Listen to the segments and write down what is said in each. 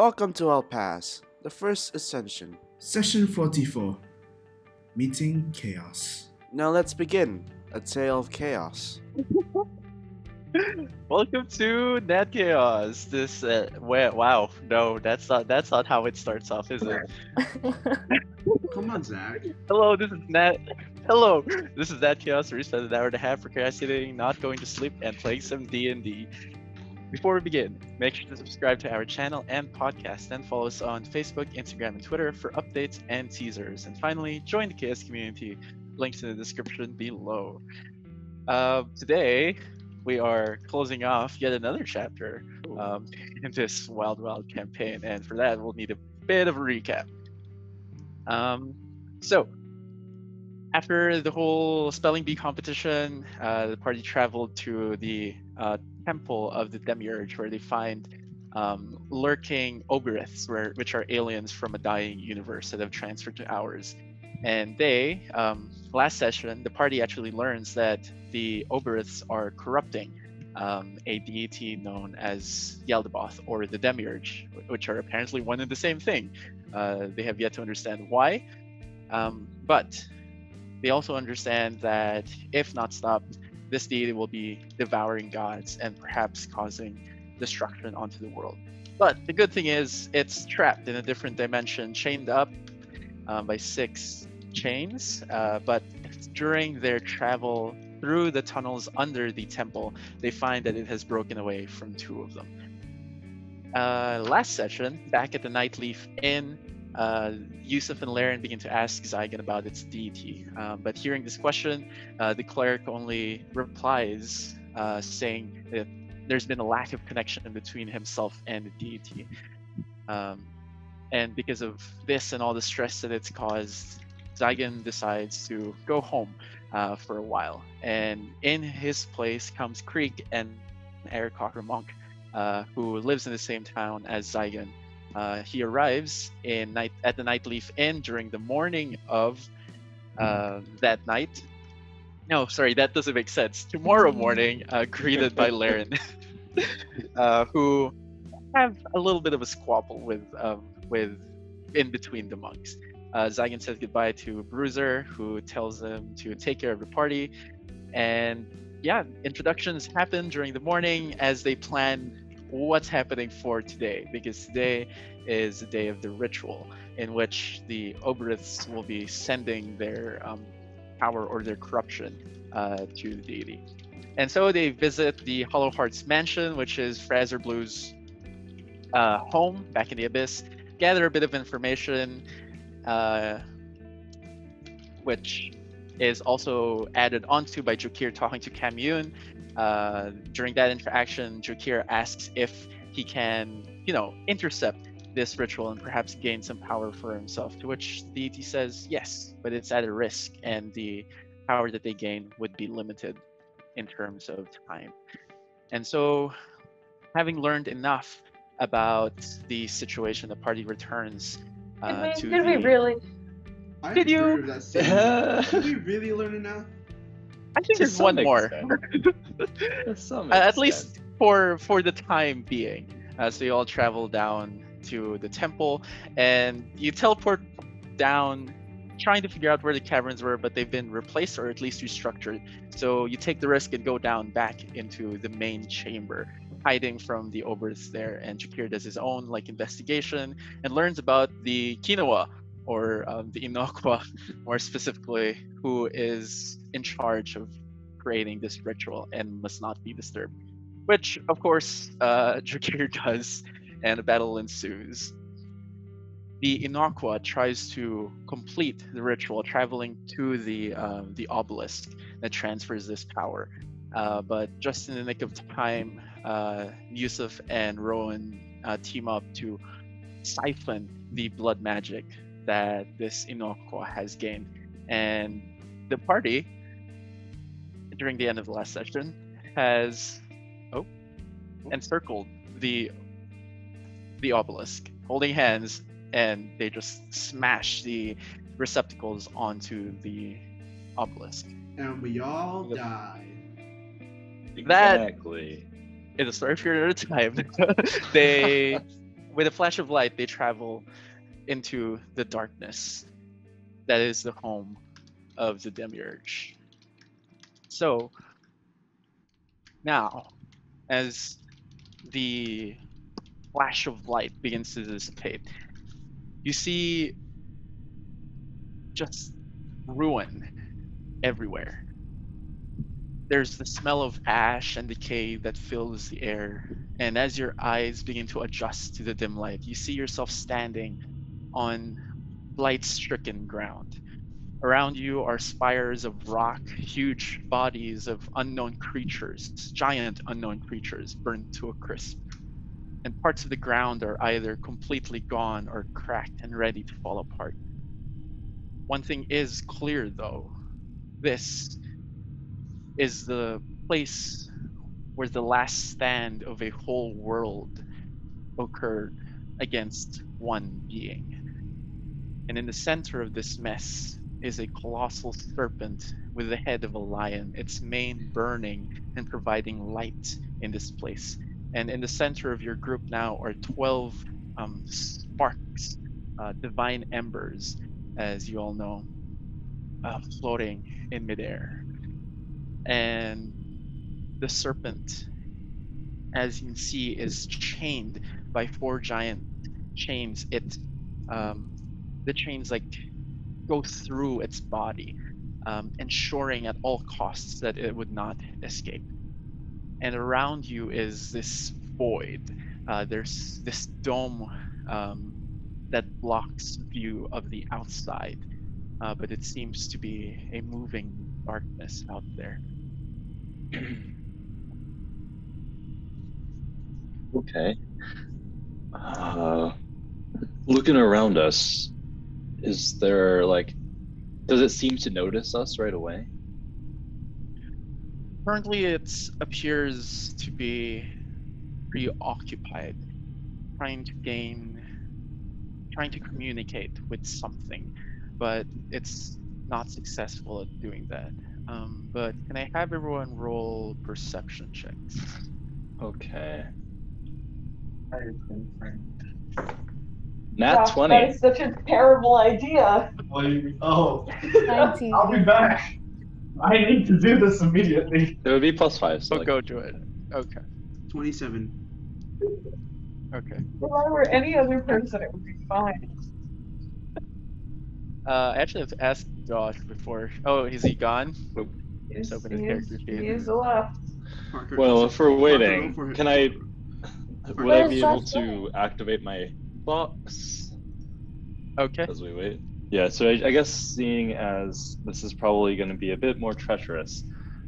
Welcome to El Pass, the first ascension. Session 44 Meeting Chaos. Now let's begin a tale of chaos. Welcome to Net Chaos. This uh, where, wow, no, that's not that's not how it starts off, is it? Come on, Zach. Hello, this is Nat. Hello, this is Nat Chaos. We spent an hour and a half procrastinating, not going to sleep, and playing some D and D. Before we begin, make sure to subscribe to our channel and podcast, and follow us on Facebook, Instagram, and Twitter for updates and teasers. And finally, join the KS community. Links in the description below. Uh, today, we are closing off yet another chapter um, in this Wild Wild campaign, and for that, we'll need a bit of a recap. Um, so, after the whole spelling bee competition, uh, the party traveled to the uh, temple of the Demiurge, where they find um, lurking where, which are aliens from a dying universe that have transferred to ours. And they, um, last session, the party actually learns that the Oberiths are corrupting um, a deity known as Yaldabaoth or the Demiurge, which are apparently one and the same thing. Uh, they have yet to understand why, um, but they also understand that if not stopped, this deity will be devouring gods and perhaps causing destruction onto the world. But the good thing is, it's trapped in a different dimension, chained up um, by six chains. Uh, but during their travel through the tunnels under the temple, they find that it has broken away from two of them. Uh, last session, back at the Nightleaf Inn, uh, Yusuf and Laren begin to ask Zygon about its deity. Um, but hearing this question, uh, the cleric only replies uh, saying that there's been a lack of connection between himself and the deity. Um, and because of this and all the stress that it's caused, Zygon decides to go home uh, for a while. And in his place comes Creek and Aarakocra Monk, uh, who lives in the same town as Zygon. Uh, he arrives in night at the Nightleaf Inn during the morning of uh, that night. No, sorry, that doesn't make sense. Tomorrow morning, uh, greeted by Laren, uh, who have a little bit of a squabble with um, with in between the monks. Uh, Zygon says goodbye to Bruiser, who tells them to take care of the party, and yeah, introductions happen during the morning as they plan what's happening for today because today is the day of the ritual in which the Oberiths will be sending their um, power or their corruption uh, to the deity. And so they visit the Hollow Hearts mansion, which is Fraz-Urb'luu's uh, home back in the Abyss, gather a bit of information, uh, which is also added onto by Jokir talking to Kamyun, uh, during that interaction, Jokir asks if he can, you know, intercept this ritual and perhaps gain some power for himself. To which the deity says yes, but it's at a risk, and the power that they gain would be limited in terms of time. And so, having learned enough about the situation, the party returns uh, did to we, did we the- really? I Did you- that. Did we really learn it now? I think there's one more. extent. To some Uh, at least for for the time being. Uh, so you all travel down to the temple, and you teleport down, trying to figure out where the caverns were, but they've been replaced or at least restructured. So you take the risk and go down back into the main chamber, hiding from the Oberiths there. And Jakir does his own like investigation and learns about the Kinoa, or um, the Inokwa, more specifically, who is in charge of creating this ritual and must not be disturbed. Which, of course, uh, Drakir does, and a battle ensues. The Inokwa tries to complete the ritual, traveling to the um, the obelisk that transfers this power. Uh, but just in the nick of time, uh, Yusuf and Rowan uh, team up to siphon the blood magic that this Inoko has gained. And the party, during the end of the last session, has oh, oh encircled the the obelisk, holding hands, and they just smash the receptacles onto the obelisk. And we all Yep. died. That- Exactly. In a story period at a time, they with a flash of light, they travel into the darkness that is the home of the demiurge. So now, as the flash of light begins to dissipate, you see just ruin everywhere. There's the smell of ash and decay that fills the air, and as your eyes begin to adjust to the dim light, you see yourself standing on light stricken ground. Around you are spires of rock, huge bodies of unknown creatures, giant unknown creatures burned to a crisp. And parts of the ground are either completely gone or cracked and ready to fall apart. One thing is clear though this is the place where the last stand of a whole world occurred against one being. And in the center of this mess is a colossal serpent with the head of a lion, its mane burning and providing light in this place. And in the center of your group now are 12 um, sparks, uh, divine embers, as you all know, uh, floating in midair. And the serpent, as you can see, is chained by four giant chains. It, um, the chains like go through its body, um, ensuring at all costs that it would not escape. And around you is this void. Uh, there's this dome um, that blocks view of the outside, uh, but it seems to be a moving darkness out there. Okay. Uh, looking around us, is there like, does it seem to notice us right away? Currently, it appears to be preoccupied, trying to gain, trying to communicate with something, but it's not successful at doing that. Um, but can I have everyone roll perception checks? Okay. Gosh, Nat That 20. That's such a terrible idea. Oh, I'll be back. I need to do this immediately. It would be plus five. So So like, go to it. Okay. 27. Okay. If I were any other person, it would be fine. Uh, I actually have to ask Josh before. Oh, is he gone? He's, open his he is, character sheet. he is left. Parker, well, just- if we're waiting, can I? Parker, Would I be able to activate my box Okay. as we wait? Yeah. So I, I guess seeing as this is probably going to be a bit more treacherous,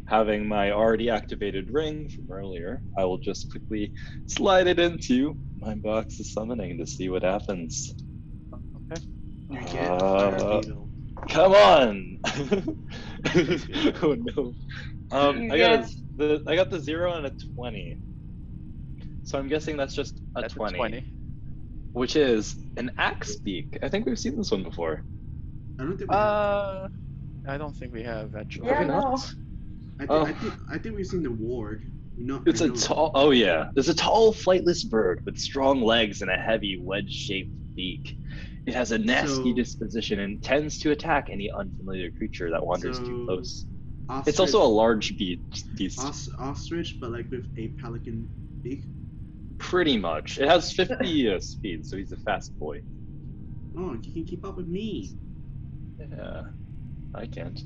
having my already activated ring from earlier, I will just quickly slide it into my box of summoning to see what happens. Okay. You can't Uh. Come on! oh no. Um, I got a, the I got the zero and a twenty. So I'm guessing that's just a That's a 20, 20. Which is an axe beak. I think we've seen this one before. I don't think we have. Uh, I don't think we have actually. Yeah, Maybe no. not. I, think, oh. I, think, I think we've seen the warg. No, It's I a know- tall. Oh yeah, it's a tall, flightless bird with strong legs and a heavy wedge-shaped beak. It has a nasty So- disposition and tends to attack any unfamiliar creature that wanders too close. Ostrich, It's also a large beast. beast. os- ostrich, but like with a pelican beak. Pretty much. It has 50 uh, speed, so he's a fast boy. Oh, you can keep up with me. Yeah, I can't.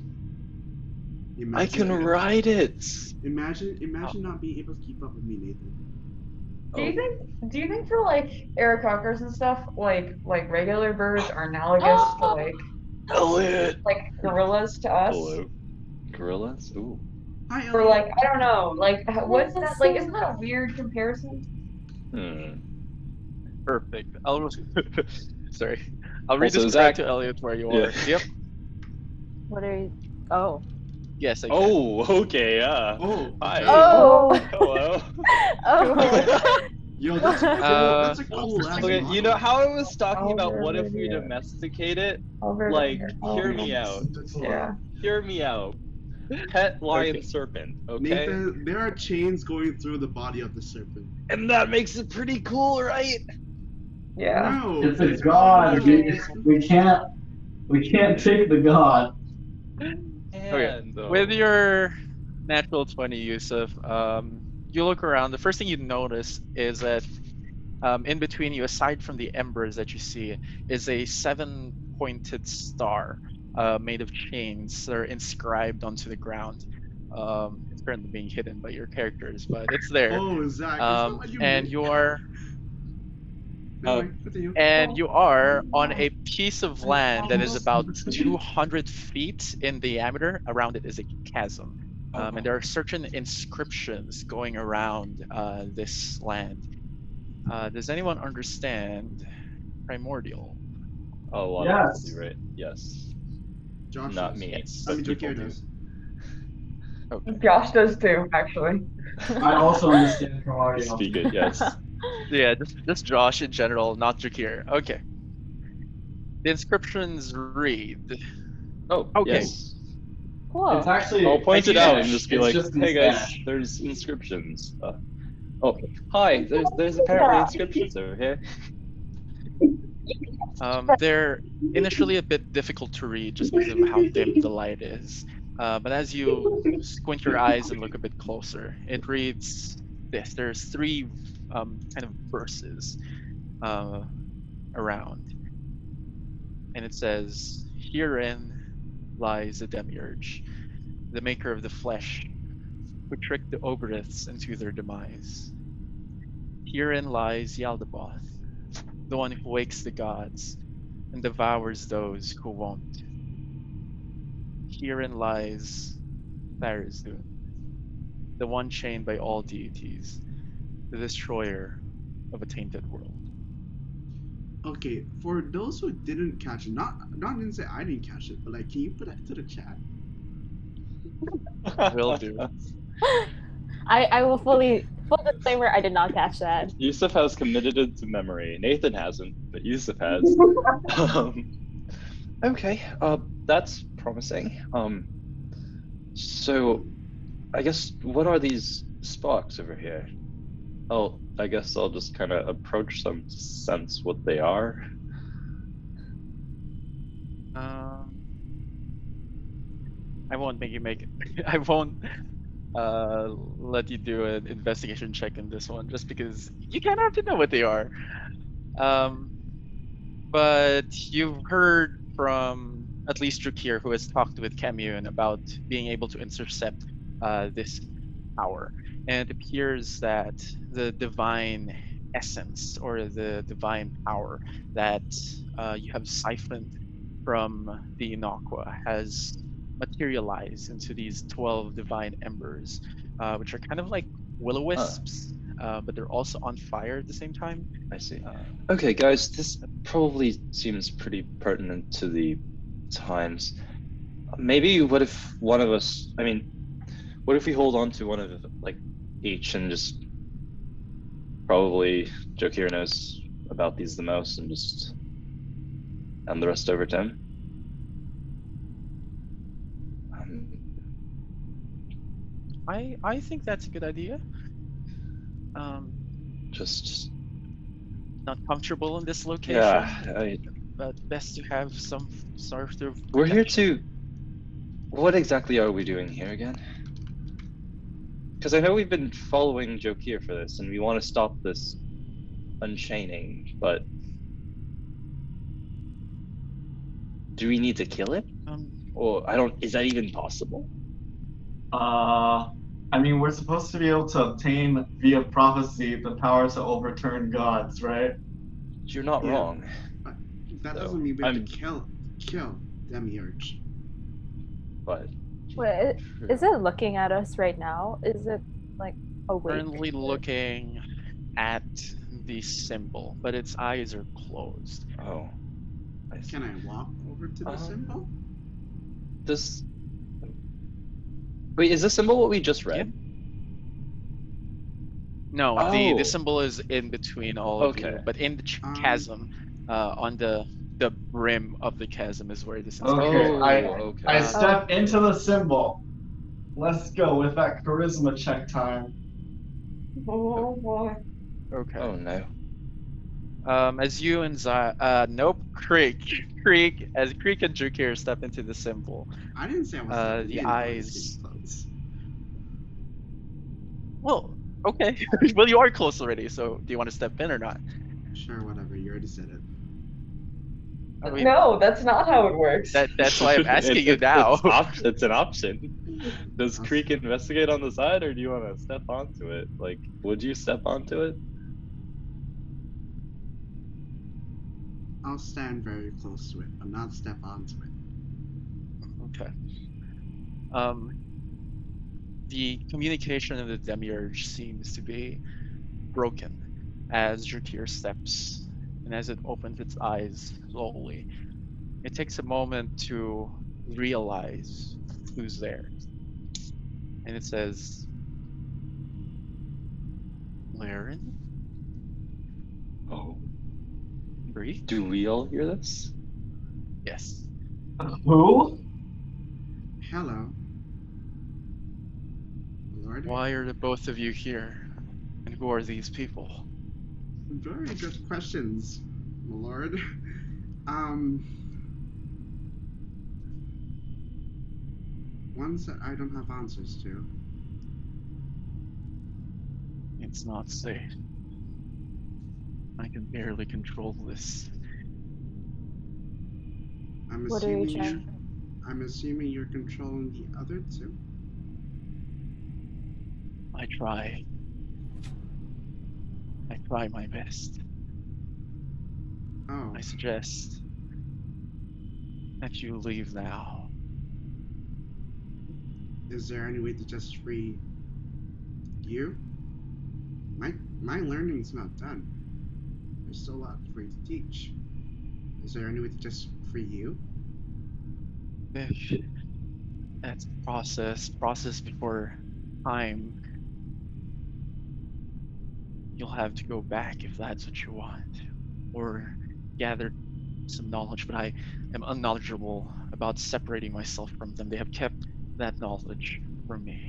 I Imagine- can ride it. Imagine, imagine not being able to keep up with me, Nathan. Do you Oh. think? Do you think for like air Aarakocras and stuff, like like regular birds are analogous to like Elliot. like gorillas to us? Hello. Gorillas? Ooh. Hi, Or like I don't know, like what's That's that? Like isn't that a weird comparison? Hmm. Perfect. I'll. Sorry. I'll read Also, this back to Elliot where you Yeah. are. Yep. What are you? Oh. Yes. I can. Oh, okay, yeah. Oh, Hi. Oh. Hello. Oh. yo, that's cool. Uh, that's a cool. Okay, you know how I was talking about what if we video. domesticate it? Over Like, there. hear Oh, me out. Yeah. Hear me out. Pet lion Okay. serpent, okay? Nathan, there are chains going through the body of the serpent. And that makes it pretty cool, right? Yeah. No, It's a god. We, we can't. We can't take the god. And, uh, With your natural 20, Yusuf, um, you look around. The first thing you notice is that um, in between you, aside from the embers that you see, is a seven pointed star uh, made of chains that are inscribed onto the ground. Um, it's currently being hidden by your characters, but it's there. Oh, Zach. Um, you and mean? you are Anyway, continue. and you are on a piece of land that is about 200 feet in diameter. Around it is a chasm. Um, and there are certain inscriptions going around uh, this land. Uh, does anyone understand primordial? Oh, Yes. yes. right. Yes. Josh Not does. me. I mean, Jakir people do. does. Josh does too, actually. I also understand primordial. Speak it, yes. Yeah, just, just Josh in general, not Jakir. Okay. The inscriptions read. Oh, Okay. yes. Cool. It's actually. I'll point it out and just be like, just "Hey guys, there's inscriptions." Uh, oh, hi. There's there's apparently inscriptions over here. Um, they're initially a bit difficult to read just because of how dim the light is. Uh, but as you squint your eyes and look a bit closer, it reads this. There's three um, kind of verses uh, around. And it says, Herein lies the demiurge, the maker of the flesh, who tricked the Oberiths into their demise. Herein lies Yaldabaoth, the one who wakes the gods and devours those who won't. Herein lies Tharizdun, the one chained by all deities, the destroyer of a tainted world. Okay, for those who didn't catch it, not not didn't say I didn't catch it, but like, can you put that to the chat? I will do. I, I will fully full disclaimer. I did not catch that. Yusuf has committed it to memory. Nathan hasn't, but Yusuf has. um, okay, uh, that's promising. Um, so, I guess what are these sparks over here? Oh, I guess I'll just kind of approach them to sense what they are. Um, I won't make you make it. I won't uh, let you do an investigation check in this one, just because you kind of have to know what they are. Um, but you've heard from at least Drakir, who has talked with Camus about being able to intercept uh, this power, and it appears that the divine essence or the divine power that uh, you have siphoned from the Inaqua has materialized into these 12 divine embers, uh, which are kind of like will o wisps, uh, but they're also on fire at the same time. I see. Uh, Okay, guys, this probably seems pretty pertinent to the times. Maybe what if one of us, I mean, what if we hold on to one of like each and just probably Jokir knows about these the most and just hand the rest over to him? I I think that's a good idea. Um, just not comfortable in this location, yeah, I, but best to have some sort of. we're here to. What exactly are we doing here again? Because I know we've been following Jokir for this, and we want to stop this unchaining, but do we need to kill it? Um, Or I don't. Is that even possible? Uh, I mean, we're supposed to be able to obtain via prophecy the power to overturn gods, right? You're not Yeah. wrong. That So, doesn't mean we have I'm- to kill kill Demiurge. But Wait, is it looking at us right now? Is it like awake? currently looking at the symbol, but its eyes are closed. oh, I. Can I walk over to the Um, symbol? This. Wait, is this symbol what we just read? No, the Oh. the symbol is in between all of you, but in the ch- Um, chasm, uh, on the the brim of the chasm is where this is. Okay, oh, I- okay. I step into the symbol. Let's go with that charisma check time. Oh boy. Okay. Oh no. Um, as you and Zy, uh, nope, Creek, Creek, as Creek and Drukir step into the symbol. I didn't say I was. Uh, the in, I was eyes. Getting close. Well, okay. well, you are close already. So, do you want to step in or not? Sure, whatever. You already said it. I mean, no, that's not how it works. That that's why I'm asking It- you now. It's, op- it's an option. Does Creek investigate on the side, or do you want to step onto it? Like, would you step onto it? I'll stand very close to it, but not step onto it. Okay. Um, the communication of the demiurge seems to be broken as Drakir steps and as it opens its eyes slowly. It takes a moment to realize who's there. And it says, Laren? Oh, Bree? do we all hear this? Yes. Who? Hello. Lord. Why are the both of you here? And who are these people? Very good questions, my lord. Um. Ones that I don't have answers to. It's not safe. I can barely control this. I'm What are you you're, trying? I'm assuming you're controlling the other two. I try. I try my best. Oh, I suggest that you leave now. is there any way to just free you? My my learning's not done. There's still a lot for you to teach. Is there any way to just free you? That's process, process before time. You'll have to go back if that's what you want. Or gather some knowledge, but I am unknowledgeable about separating myself from them. They have kept that knowledge from me.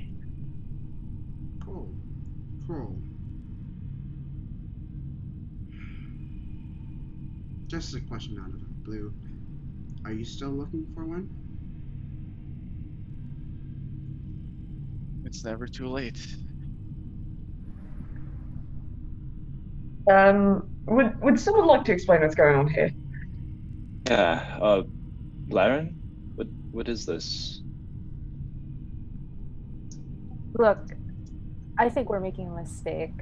Cool. Cool. Just a question out of the blue. Are you still looking for one? It's never too late. Um, would would someone like to explain what's going on here? Yeah. Uh, Laren, what what is this? Look, I think we're making a mistake.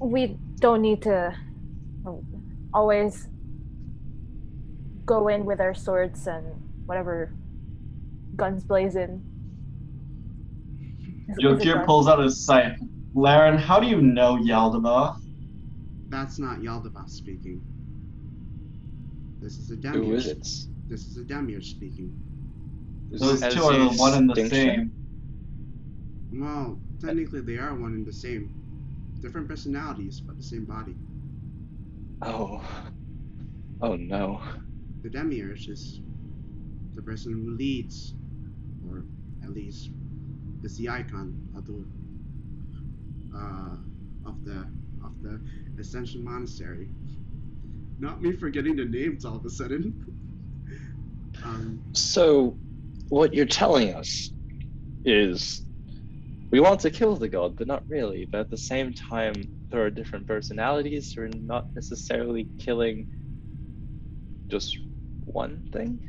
We don't need to always go in with our swords and whatever guns blazing. Is- is Yokir pulls out his sight. Laren, how do you know Yaldabaoth? That's not Yaldabaoth speaking. This is a Who demiurge. is it? This is a demiurge speaking. Those this two are the one and the same. Well, technically they are one and the same. Different personalities, but the same body. Oh. Oh no. The demiurge is the person who leads, or at least is the icon of the uh, of the of the Ascension Monastery. Not me forgetting the names all of a sudden. um, So, what you're telling us is we want to kill the god, but not really. But at the same time, there are different personalities. We're not necessarily killing just one thing.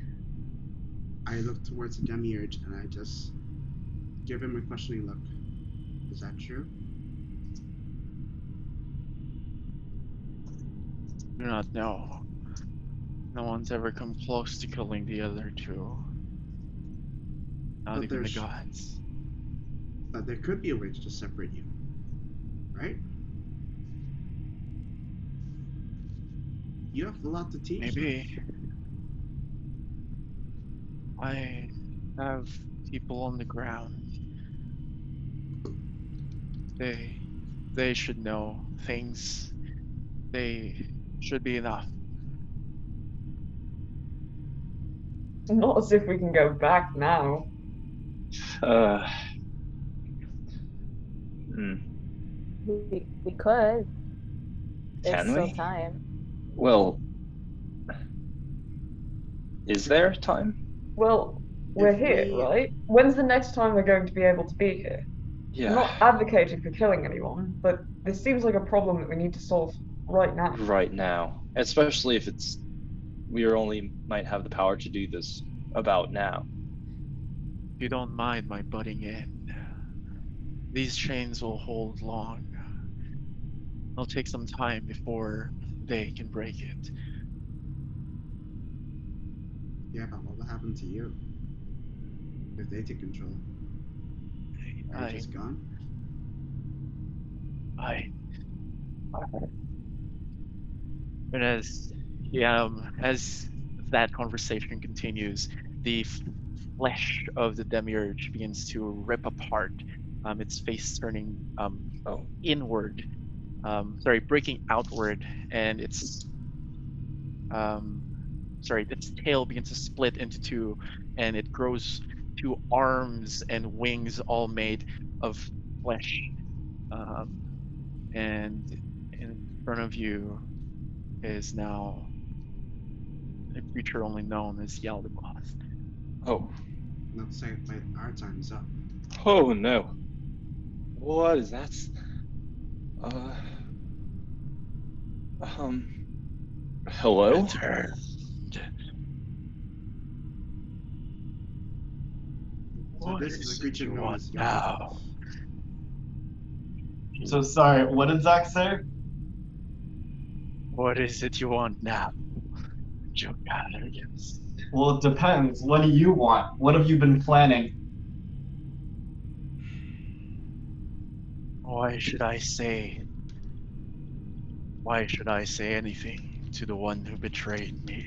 I look towards the demiurge and I just give him a questioning look. Is that true? Do not know. No one's ever come close to killing the other two. Not But even the gods. But there could be a way to separate you, right? You have a lot to teach. Maybe. I have people on the ground. They they should know things. They should be enough. Not as if we can go back now. Uh. Hmm. We, we could. There's Can still we? time. Well, is there time? Well, we're If here, we- right? When's the next time we're going to be able to be here? Yeah. I'm not advocating for killing anyone, but this seems like a problem that we need to solve right now. right now, especially if it's we are only might have the power to do this about now. If you don't mind my butting in, these chains will hold long. It'll take some time before they can break it. Yeah, but what will happen to you if they take control? Are you I, just gone? I, and as yeah, um, as that conversation continues, the flesh of the demiurge begins to rip apart. Um, its face turning um, Oh. inward, um, sorry, breaking outward, and its um, sorry, its tail begins to split into two, and it grows two arms and wings, all made of flesh. Um, and in front of you is now a creature only known as Yaldabaoth. Oh. Not to say my our time is up. Oh no. What is that? Uh. Um. Hello? Returned. So What this is is a creature it you known want as now? So sorry, what did Zach say? What is it you want now? Jogarrius. Well, it depends. What do you want? What have you been planning? Why should I say? Why should I say anything to the one who betrayed me?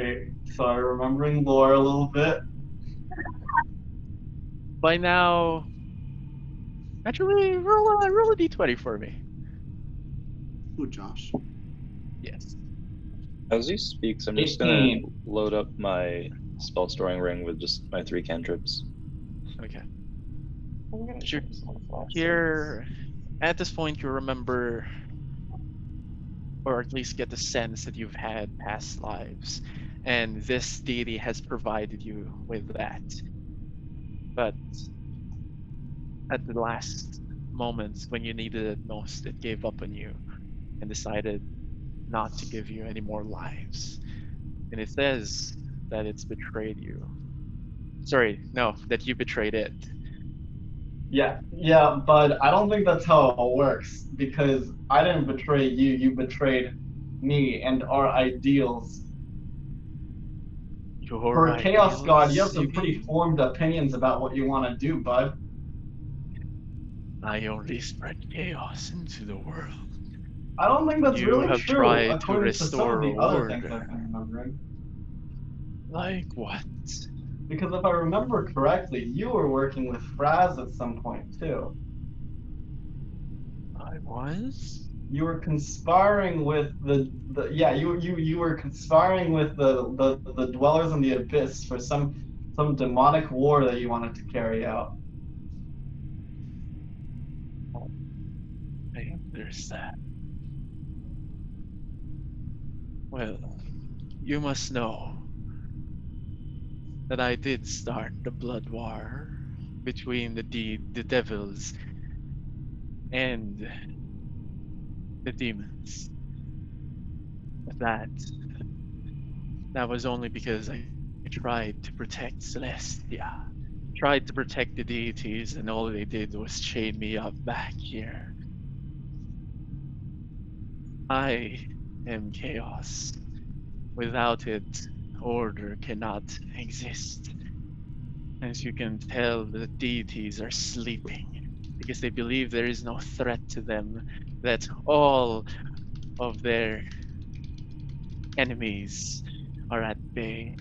Okay, so I'm remembering lore a little bit. By now, actually, roll a roll a d20 for me. Who, Josh? Yes. As he speaks, I'm just gonna load up my spell storing ring with just my three cantrips. Okay. Sure. check some flashes. Here, at this point, you remember, or at least get the sense that you've had past lives, and this deity has provided you with that. But at the last moments when you needed it most, it gave up on you and decided not to give you any more lives. And it says that it's betrayed you. Sorry, no, that you betrayed it. Yeah, yeah, but I don't think that's how it works because I didn't betray you. You betrayed me and our ideals. Your For a chaos god, you have some pretty formed opinions about what you want to do, bud. I only spread chaos into the world. I don't think that's You really have true, tried to according to some of the restore other things order. Like what? Because if I remember correctly, you were working with Fraz at some point too. I was? You were conspiring with the, the yeah you you you were conspiring with the, the the dwellers in the abyss for some some demonic war that you wanted to carry out. I that. Well, you must know that I did start the blood war between the de- the devils and the demons. But that that was only because I tried to protect Celestia. Tried to protect the deities and all they did was chain me up back here. I am chaos. Without it, order cannot exist. As you can tell, the deities are sleeping because they believe there is no threat to them, that all of their enemies are at bay.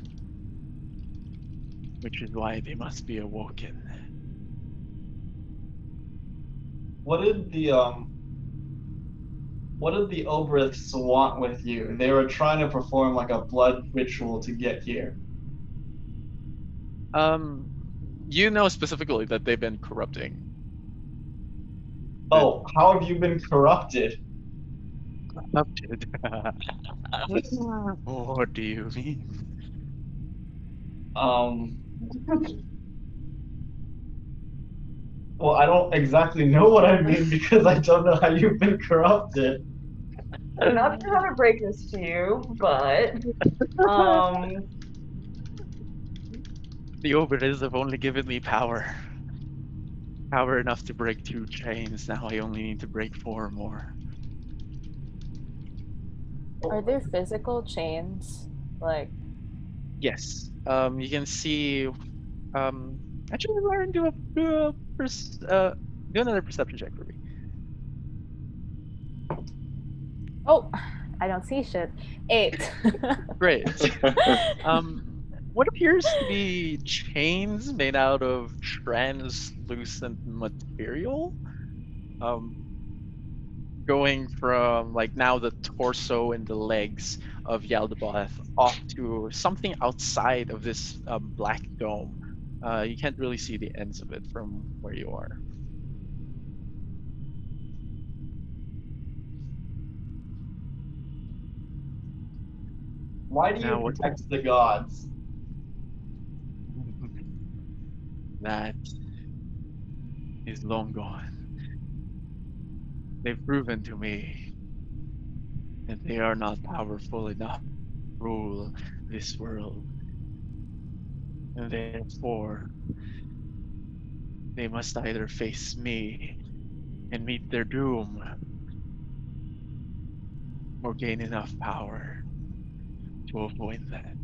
Which is why they must be awoken. What did the um what did the Oberiths want with you? They were trying to perform like a blood ritual to get here. Um, you know specifically that they've been corrupting Oh, how have you been corrupted? Corrupted. what do you mean? Um. Well, I don't exactly know what I mean because I don't know how you've been corrupted. I'm not sure how to break this to you, but um, The Oberiths have only given me power. Power enough to break two chains. Now I only need to break four more. Are there physical chains? Like, Yes. Um, you can see. Um, actually, Lauren, do a do a pers- uh, do another perception check for me. Oh, I don't see shit. Eight. Great. um, what appears to be chains made out of translucent material. Um, going from like now the torso and the legs of Yaldabaoth off to something outside of this um, black dome. Uh, you can't really see the ends of it from where you are. Why do you Now protect the gods? that is long gone. They've proven to me that they are not powerful enough to rule this world. And therefore, they must either face me and meet their doom, or gain enough power to avoid that.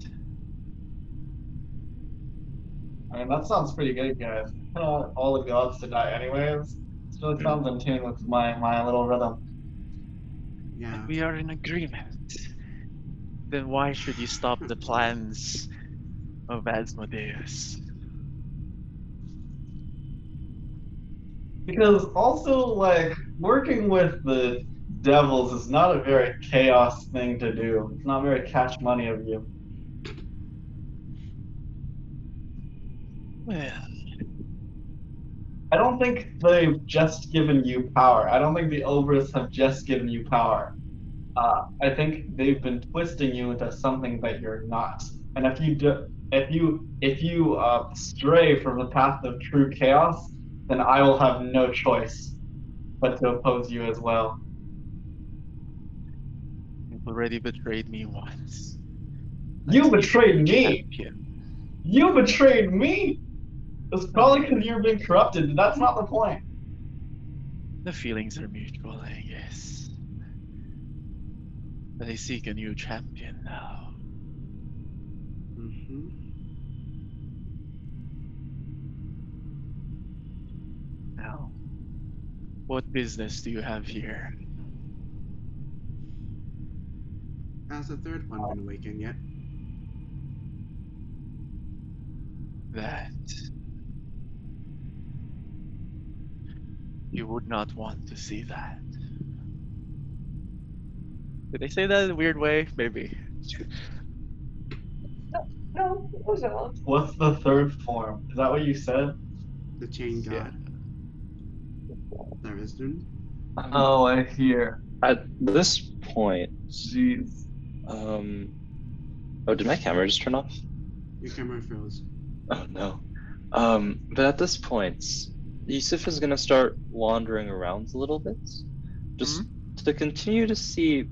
I mean, that sounds pretty good, guys. I don't want all the gods to die anyways. This really hmm. sounds in tune with my, my little rhythm. Yeah. We are in agreement. Then why should you stop the plans of Asmodeus? Because also, like, working with the devils is not a very chaos thing to do. It's not very cash money of you. Well, I don't think they've just given you power. I don't think the Obras have just given you power. Uh, I think they've been twisting you into something that you're not. And if you do, if you if you uh, stray from the path of true chaos, then I will have no choice but to oppose you as well. You've already betrayed me once. You betrayed me. Champion. You betrayed me. It's probably because you're being corrupted. but That's not the point. The feelings are mutual, I guess. But I seek a new champion now. Mm-hmm. Now, what business do you have here? Has the third one been awakened yet? That you would not want to see that. Did they say that in a weird way? Maybe. no, no, it was all. What's the third form? Is that what you said? The chain god. Yeah. There is none. Oh, I hear. At this point, Jeez. Um, oh, did my camera just turn off? Your camera froze. Oh no. Um, but at this point, Yusuf is gonna start wandering around a little bit, just to continue to see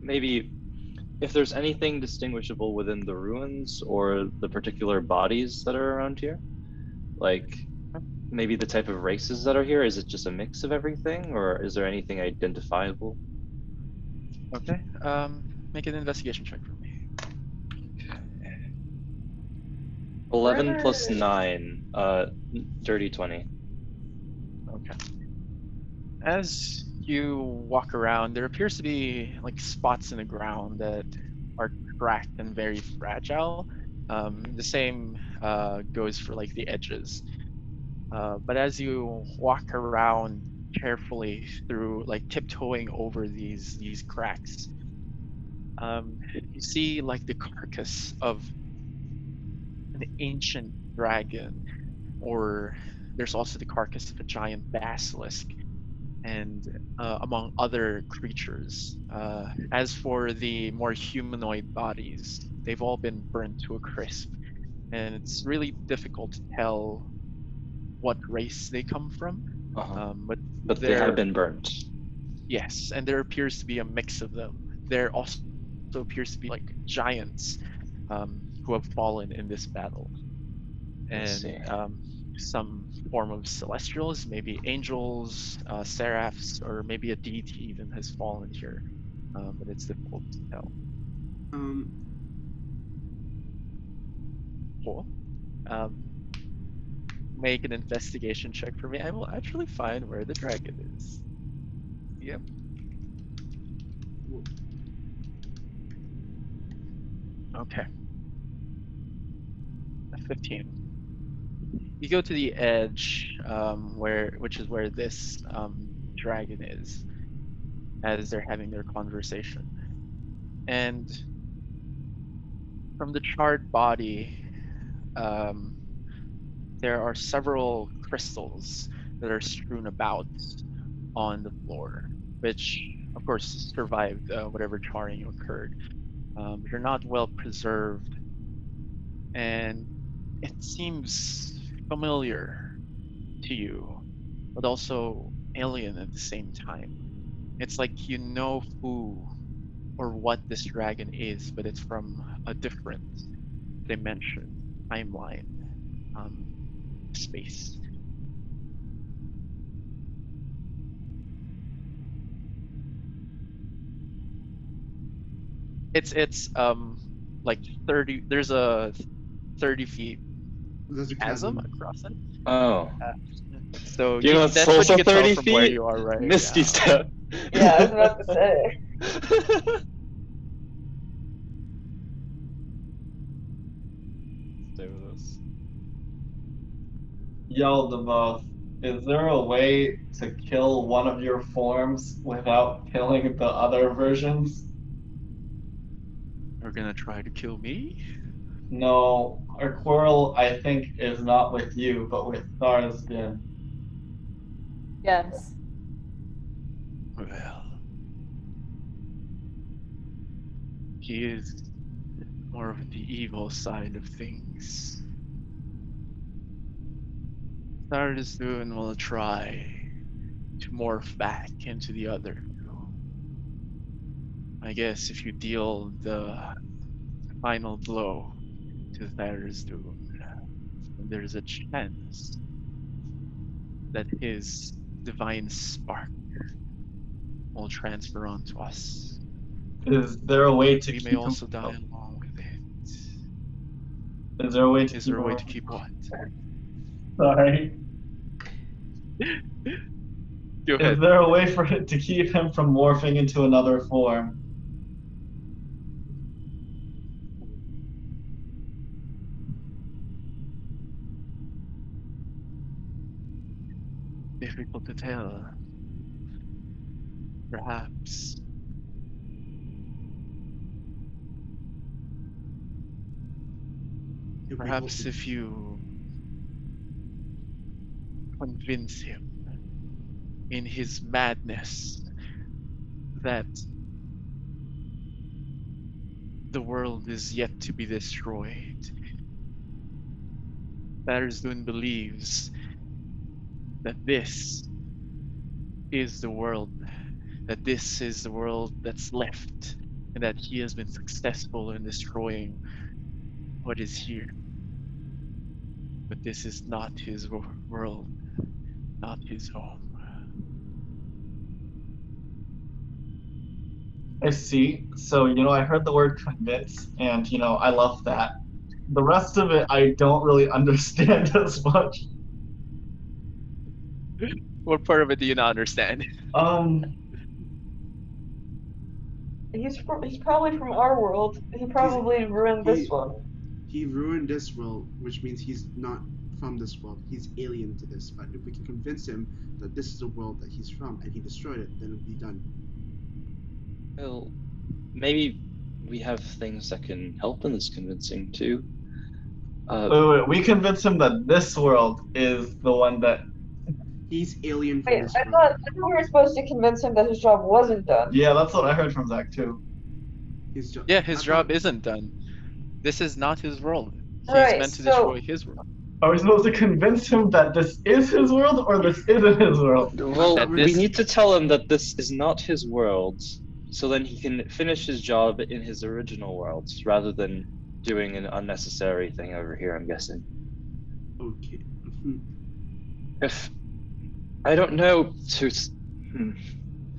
maybe if there's anything distinguishable within the ruins or the particular bodies that are around here. Like maybe the type of races that are here. Is it just a mix of everything, or is there anything identifiable? Okay. Um, make an investigation check for me. 11 plus 9, uh, dirty 20. Okay. As you walk around, there appears to be like spots in the ground that are cracked and very fragile. Um, the same uh, goes for like the edges. Uh, but as you walk around carefully through, like tiptoeing over these these cracks, um, you see like the carcass of an ancient dragon, or there's also the carcass of a giant basilisk and uh, among other creatures. Uh, as for the more humanoid bodies, they've all been burnt to a crisp, and it's really difficult to tell what race they come from. Uh-huh. Um, but but they have been burnt. Yes, and there appears to be a mix of them. There also appears to be like giants um, who have fallen in this battle, and um, some form of celestials, maybe angels, uh, seraphs, or maybe a deity even has fallen here. Um, but it's difficult to tell. Um, Cool. Um, make an investigation check for me. I will actually find where the dragon is. Yep. Okay. 15. You go to the edge, um, where which is where this um, dragon is, as they're having their conversation, and from the charred body, um, there are several crystals that are strewn about on the floor, which, of course, survived uh, whatever charring occurred. Um, they're not well preserved, and it seems familiar to you, but also alien at the same time. It's like you know who or what this dragon is, but it's from a different dimension, timeline, um, space. It's it's um like thirty. There's a thirty feet there's a chasm chasm. across it. Oh, So You know that's what also you can tell 30 from where feet? you are right Misty now. step. Yeah, I was about to say. Stay with us. Yo, the both. Is there a way to kill one of your forms without killing the other versions? You're gonna try to kill me? No, our quarrel, I think, is not with you, but with Tharizdun. Yes. Well, he is more of the evil side of things. Tharizdun will try to morph back into the other two. I guess if you deal the final blow to Tharizdun, there's a chance that his divine spark will transfer onto us. Is there a way to We keep may also die along with it. Is there a way to Is keep there a way to keep what? Sorry. Is there a way for it to keep him from morphing into another form? Tell. Perhaps. If Perhaps if you convince him in his madness that the world is yet to be destroyed. Battersdoon believes that this is the world, that this is the world that's left, and that he has been successful in destroying what is here. But this is not his world, not his home. I see. So, you know, I heard the word convince, and, you know, I love that. The rest of it, I don't really understand as much. What part of it do you not understand? Um, He's from, he's probably from our world. He probably ruined this he- one. He ruined this world, which means he's not from this world. He's alien to this. But if we can convince him that this is the world that he's from and he destroyed it, then it'll be done. Well, maybe we have things that can help in this convincing too. Uh, wait, wait, we convince him that this world is the one that. He's alien from Wait, this I world. thought, I thought we were supposed to convince him that his job wasn't done. Yeah, that's what I heard from Zach too. His jo- Yeah, his I job thought- isn't done. This is not his world. He's Right, meant to so- destroy his world. Are we supposed to convince him that this is his world or this isn't his world? Well, That we this- need to tell him that this is not his world, so then he can finish his job in his original world rather than doing an unnecessary thing over here. I'm guessing. Okay. Mhm. If I don't know to. hmm.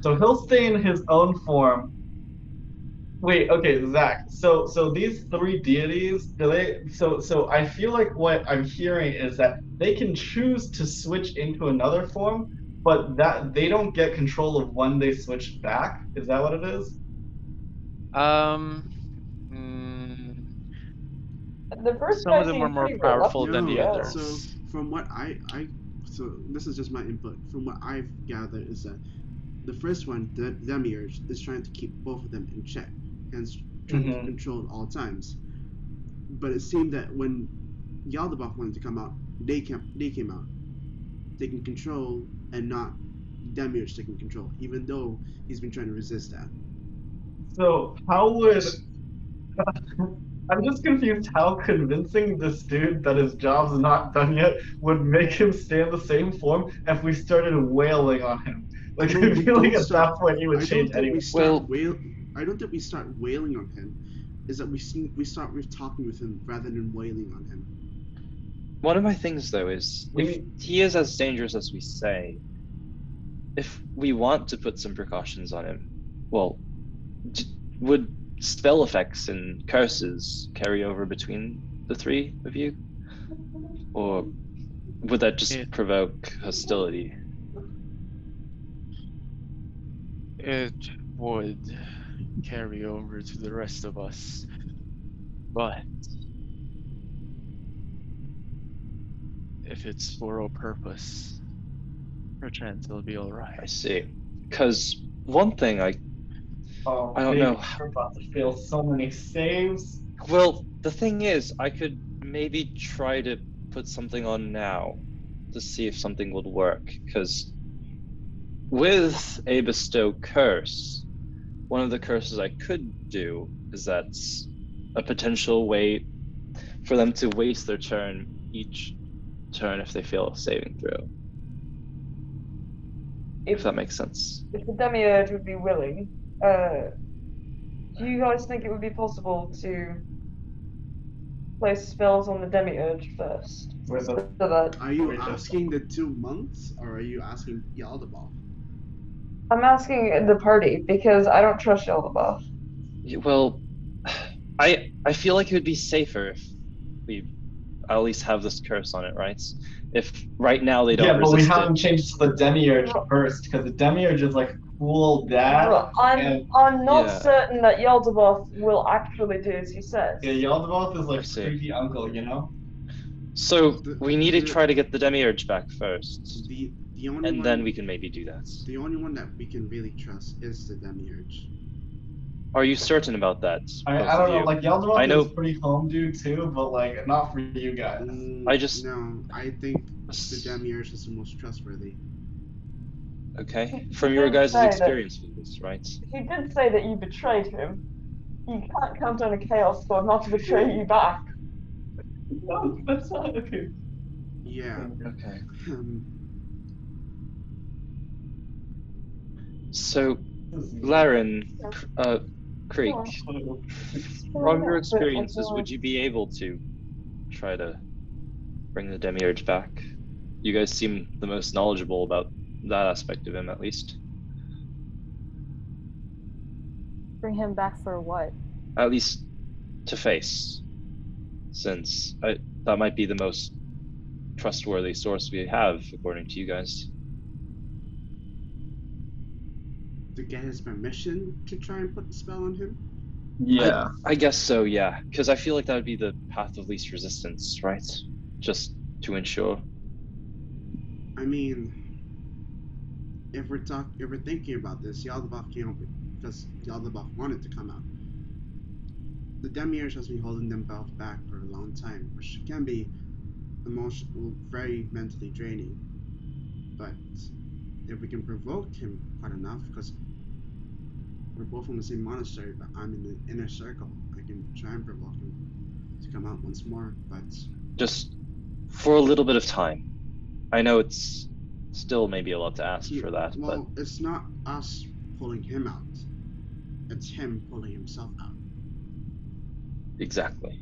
So he'll stay in his own form. Wait, okay, Zach. So so these three deities, do they so so I feel like what I'm hearing is that they can choose to switch into another form, but that they don't get control of when they switch back. Is that what it is? Um, mm, The first some of them were seemed more powerful than the No, others. So from what I I so this is just my input. From what I've gathered is that the first one, the Demiurge, is trying to keep both of them in check, hence trying to Mhm. control at all times. But it seemed that when Yaldabaoth wanted to come out, they came they came out, taking control and not Demiurge taking control, even though he's been trying to resist that. So how would I'm just confused how convincing this dude that his job's not done yet would make him stay in the same form if we started wailing on him. Like I No, we feel like don't at start- that point he would don't change think anyway. we start Well- wail- I don't think we start wailing on him. Is that we see, we start with talking with him rather than wailing on him. One of my things though is We if he is as dangerous as we say, if we want to put some precautions on him, well, d- would spell effects and curses carry over between the three of you, or would that just Yeah. provoke hostility? It would carry over to the rest of us. But if it's for a purpose, perchance it'll be alright. I see. Because one thing I Oh, I don't know. We're about to fail so many saves. Well, the thing is, I could maybe try to put something on now to see if something would work. Because with a bestow curse, one of the curses I could do is that's a potential way for them to waste their turn each turn if they fail a saving throw. If If, that makes sense. if the Demiurge would be willing, uh, do you guys think it would be possible to place spells on the Demiurge first? With a, So that Are you asking the two monks, or are you asking Yaldabaoth? I'm asking the party because I don't trust Yaldabaoth. Y- Well, I I feel like it would be safer if we at least have this curse on it, right? If right now they don't yeah, but we haven't it. changed to the demiurge first because the demiurge is like a cool dad. I'm and- I'm not Yeah. certain that Yaldabaoth will actually do as he says. Yeah, Yaldabaoth is like see. creepy uncle, you know. So The- we need to try to get the demiurge back first, The the only and one, then we can maybe do that. the only one that we can really trust is the Demiurge. Are you certain about that? I, I don't know, you? like Yaldabaoth I know- is pretty home dude too, but like not for you guys. Mm, I just- no. I think the Demiurge is the most trustworthy. Okay, He from your guys' say that- experience with this, right? He did say that you betrayed him. You can't count on a Chaos Squad not to betray you back. No, that's not okay. Yeah. Okay. Um, So, Laren, uh, Creek, from your experiences, would you be able to try to bring the demiurge back? You guys seem the most knowledgeable about that aspect of him, at least. Bring him back for what? At least to face, since I, that might be the most trustworthy source we have, according to you guys. to get his permission to try and put the spell on him. Yeah. I guess so, yeah. Because I feel like that would be the path of least resistance, right? Just to ensure. I mean, if we're talk, if we're thinking about this, Yaldabaoth came up because Yaldabaoth wanted to come out. The Demiurge has been holding them both back for a long time, which can be emotional, very mentally draining. But if we can provoke him quite enough, because we're both from the same monastery, but I'm in the inner circle, I can try and provoke him to come out once more. But Just for a little bit of time. I know it's still maybe a lot to ask he- for that, but well, it's not us pulling him out; it's him pulling himself out. exactly.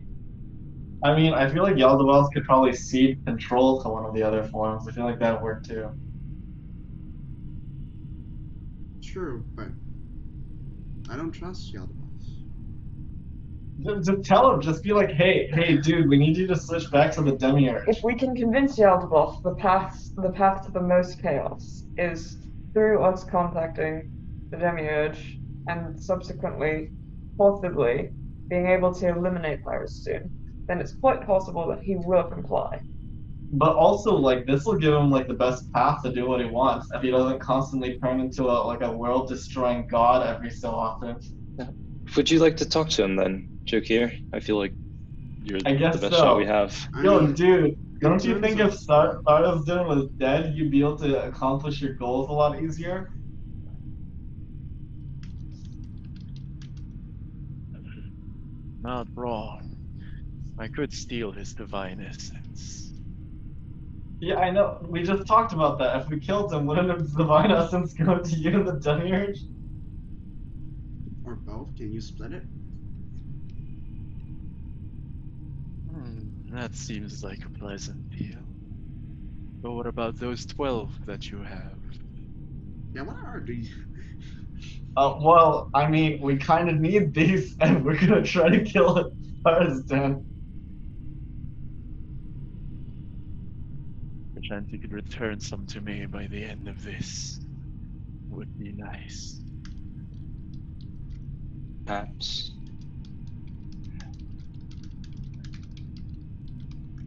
I mean, I feel like Yaldabaoth could probably cede control to one of the other forms. I feel like that would work too. True, but I don't trust Yaldabaoth. Just, just tell him, just be like, hey, hey, dude, we need you to switch back to the Demiurge. If we can convince Yaldabaoth the path the path to the most chaos is through us contacting the Demiurge and subsequently, possibly, being able to eliminate Pyrostune, then it's quite possible that he will comply. But also, like, this will give him like the best path to do what he wants if he doesn't constantly turn into a like a world-destroying god every so often. Would you like to talk to him then, Jokir? I feel like you're I guess the best so. shot we have. Yo, dude, don't you think of- if Star- Stardust was dead, you'd be able to accomplish your goals a lot easier? Not wrong. I could steal his divine essence. Yeah, I know. We just talked about that. If we killed him, wouldn't his divine essence go to you the Demiurge? or both? Can you split it? Hmm, that seems like a pleasant deal. But what about those twelve that you have? Yeah, what are these? Uh, well, I mean, we kind of need these, and we're gonna try to kill it first, then. Perchance you could return some to me by the end of this. Would be nice. Perhaps.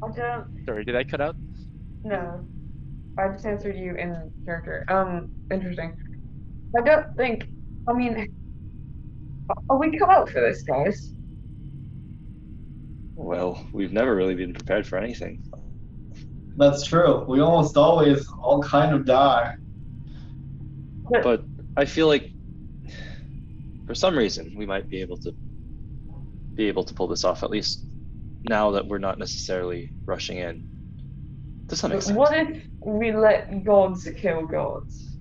I don't Sorry, did I cut out? No. I just answered you in character. Um, interesting. I don't think. I mean, are we cut out for this, guys? Well, we've never really been prepared for anything. That's true. We almost always all kind of die. But I feel like for some reason we might be able to be able to pull this off at least now that we're not necessarily rushing in. Does that make sense? What if we let gods kill gods?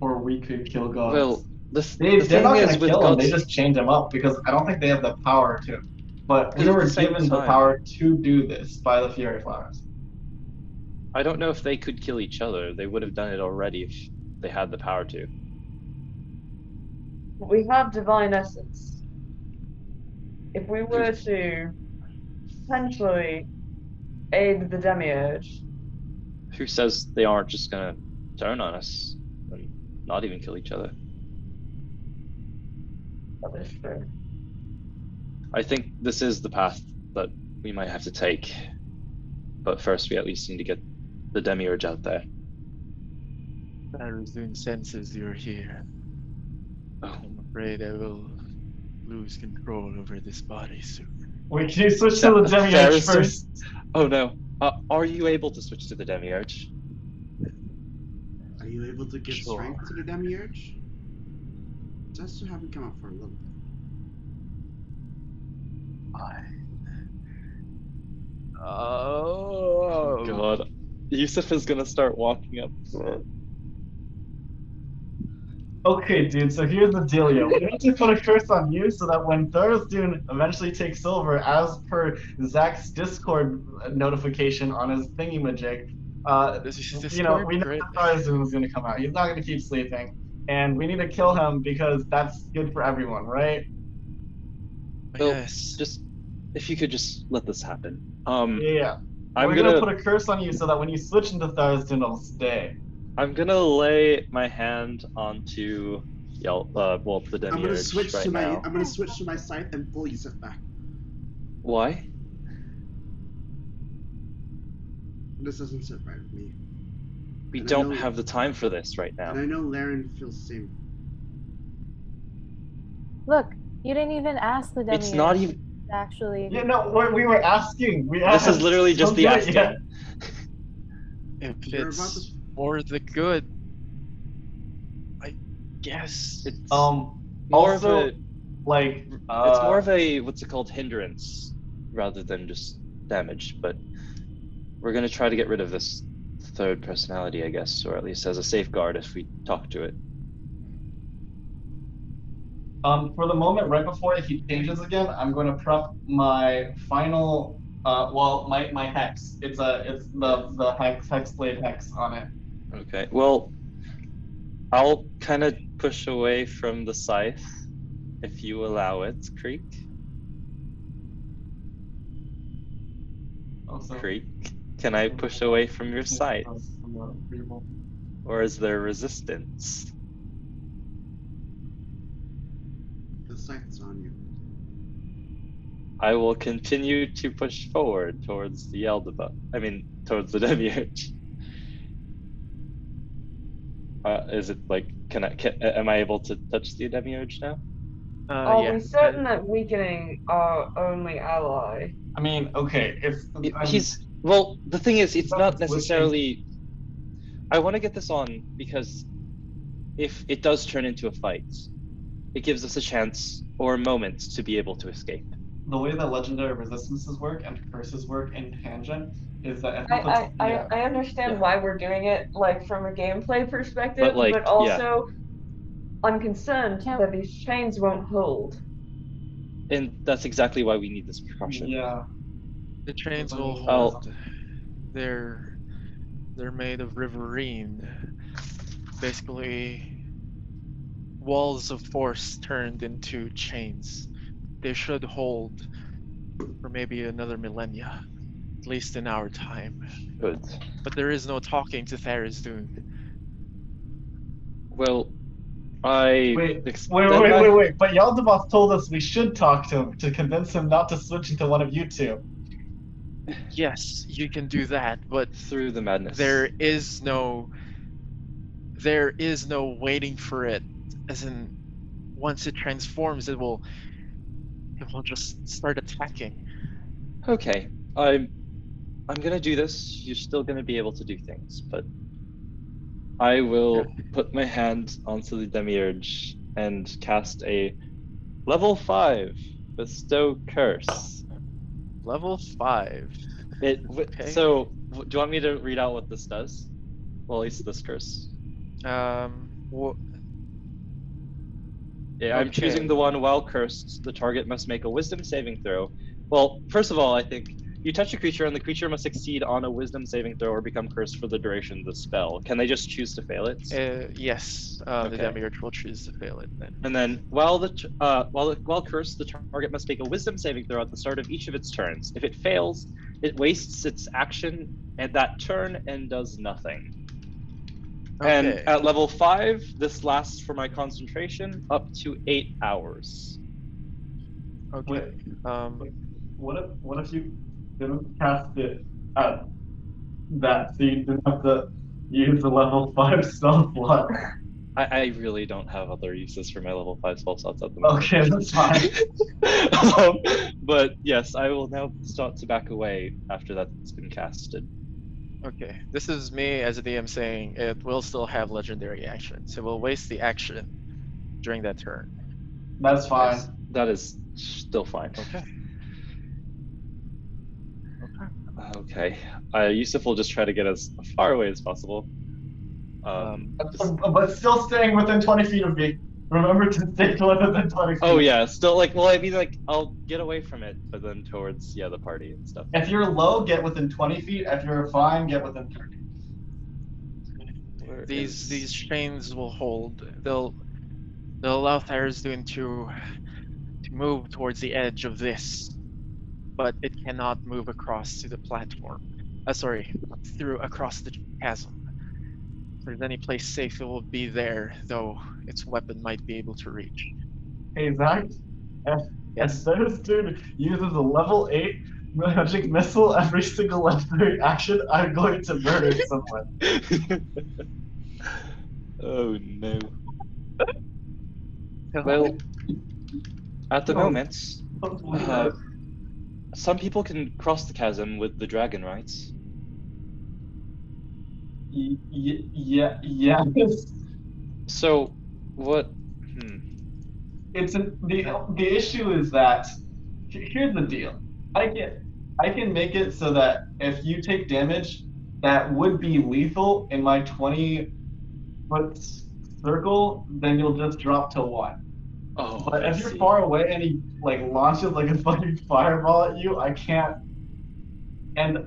Or we could kill gods. Well, the, they, the they're thing not gonna with kill them. They just change them up because I don't think they have the power to. But we At the were same given the power to do this by the Fury Flowers. I don't know if they could kill each other. They would have done it already if they had the power to. We have divine essence. If we were to potentially aid the demiurge, Who says they aren't just gonna turn on us and not even kill each other? that is true. I think this is the path that we might have to take. But first, we at least need to get the demiurge out there. Barazun senses you're here. Oh, I'm afraid I will lose control over this body soon. Wait, can you switch to the Demiurge first? oh no. Uh, are you able to switch to the demiurge? Are you able to give Sure. strength to the demiurge? Just to have him come up for a little bit. Fine. Oh, God. Yusuf is gonna start walking up. Okay, dude, so here's the dealio. We need to put a curse on you so that when Tharizdun eventually takes over, as per Zach's Discord notification on his thingy-majig, uh, This you know, we know Great. that is going to come out. He's not going to keep sleeping. And we need to kill him because that's good for everyone, right? Well, yes. Just if you could just let this happen. Um, Yeah, yeah. I'm We're gonna, gonna put a curse on you so that when you switch into Tharizdun, it'll stay. I'm gonna lay my hand onto Yel, uh, well, the I'm gonna switch right to my now. I'm gonna switch to my scythe and pull Yusuf back. Why? This doesn't sit right with me. We And don't know- have the time for this right now. And I know Laren feels the same. Look, you didn't even ask the demiurge. It's not even. Actually, Yeah, no, we we were asking. We asked. This is literally just Don't the do it asking. yet. if You're about it's to- for the good, I guess. It's Um, more also, of a like uh, it's more of a what's it called hindrance rather than just damage but we're going to try to get rid of this third personality i guess or at least as a safeguard if we talk to it Um, for the moment, right before he changes again, I'm going to prep my final. Uh, well, my my hex. It's a it's the the hex hexblade hex on it. Okay well i'll kind of push away from the scythe if you allow it creek Also, creek can i push away from your scythe or is there resistance The sight's on you. i will continue to push forward towards the Eldaba. i mean towards the demiurge Uh, is it like can I can, am I able to touch the demiurge now? Uh, Are yeah. we certain that weakening our only ally? I mean, okay, if I'm- He's well. The thing is, it's Not not switching. necessarily. I want to get this on because if it does turn into a fight, it gives us a chance or a moment to be able to escape. the way that legendary resistances work and curses work in tangent is that I, I, I, yeah. I understand Yeah. why we're doing it, like from a gameplay perspective, But, like, but yeah. also I'm concerned Yeah. that these chains won't hold. And that's exactly why we need this precaution. yeah. The trains Funny. will Oh. hold. They're they're made of riverine. Basically walls of force turned into chains. They should hold for maybe another millennia. At least in our time. Good. But there is no talking to Tharizdun. Well, I Wait, ex- Wait, wait, I- wait, wait. But Yaldabaoth told us we should talk to him to convince him not to switch into one of you two. Yes, you can do that, but through the madness. there is no there is no waiting for it as in once it transforms it will it will just start attacking Okay, I'm I'm gonna do this. You're still gonna be able to do things, but I will put my hand onto the demiurge and cast a level five bestow curse. level 5 It Okay. so do you want me to read out what this does? Well, at least this curse. um Yeah, I'm Okay. choosing the one while cursed. The target must make a wisdom saving throw. Well, first of all, I think you touch a creature and the creature must succeed on a wisdom saving throw or become cursed for the duration of the spell. Can they just choose to fail it? uh, yes uh, the Okay. demiurge will choose to fail it then And then, while the uh, while while cursed, the target must make a wisdom saving throw at the start of each of its turns. If it fails, it wastes its action at that turn and does nothing. And at level five, this lasts for my concentration up to eight hours. okay um What if what if you didn't cast it at that so you didn't have to use the level five spell slot? I, I really don't have other uses for my level five spell slots at the moment. Okay, that's fine. um, but yes, I will now start to back away after that's been casted. okay this is me as a dm saying it will still have legendary action so we'll waste the action during that turn That's fine. Yes, that is still fine. okay okay Okay. Uh, Yusuf will just try to get as far away as possible. Um, just- But still staying within 20 feet of me. Remember to stay within 20 feet. oh yeah, still like well I mean like I'll get away from it, but then towards yeah the party and stuff. If you're low, get within 20 feet. If you're fine, get within 30. Where these is- these chains will hold. They'll they'll allow Tharizdun to to move towards the edge of this, but it cannot move across to the platform. Uh, sorry, through across the chasm. If there's any place safe, it will be there, though its weapon might be able to reach. Hey, Zach. If, Yes. if this dude uses a level 8 magic missile every single legendary action, I'm going to murder someone. oh no. Well, at the Oh. moment, uh, some people can cross the chasm with the dragon rights. Y- y- yeah, yeah. So, what? Hmm. it's an, the the issue is that here's the deal. I can I can make it so that if you take damage that would be lethal in my 20 foot circle, then you'll just drop to one. Oh, But I if you're see. far away and he like launches like a fucking fireball at you, I can't. And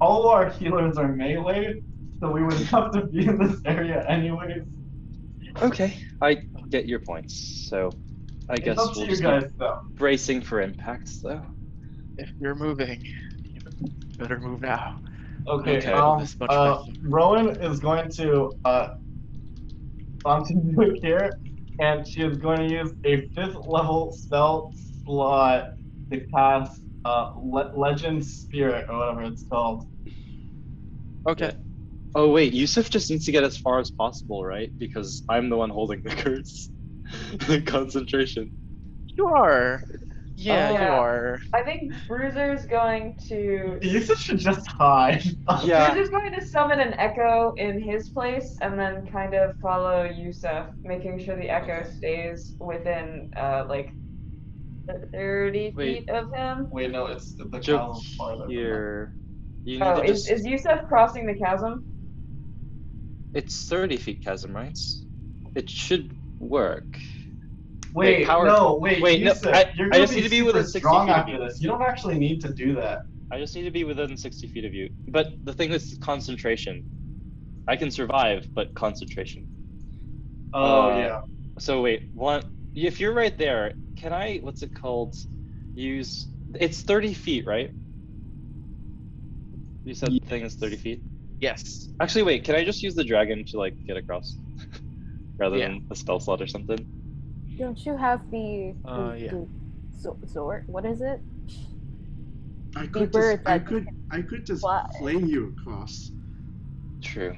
all of our healers are melee, so we would have to be in this area anyways. Okay, I get your points. So, I It's guess we'll you just guys keep though. bracing for impacts, though. If you're moving, you better move now. Okay, Okay. um, uh. Rowan is going to uh, onto Nuke here, and she is going to use a fifth level spell slot to cast uh, Le- Legend Spirit or whatever it's called. Okay. Oh wait, Yusuf just needs to get as far as possible, right? Because I'm the one holding the curse. The concentration. You are. Yeah, Oh. you are. I think Bruiser's going to. Yusuf should just hide. Yeah. Bruiser's going to summon an echo in his place and then kind of follow Yusuf, making sure the echo stays within uh like thirty Wait. feet of him. Wait, no, it's the Joke chasm farther. here. You need Oh, to is, just. is Yusuf crossing the chasm? It's 30 feet chasm, right? It should work. That. Wait, Wait, power- no, wait, wait, no, Yusuf, I- you're I gonna just need to be within 60 strong feet of after you. this. You don't actually need to do that. I just need to be within 60 feet of you. But the thing is concentration. I can survive, but concentration. Oh Uh, yeah. So wait, one. If you're right there, can I? What's it called? Use. It's 30 feet, right? You said the thing is 30 feet. Yes. Actually, wait. Can I just use the dragon to like get across, rather Yeah. than a spell slot or something? Don't you have the, the, Uh, yeah. the zo- Zord? What is it? I could just, I could, I could just fly. flame you across. True.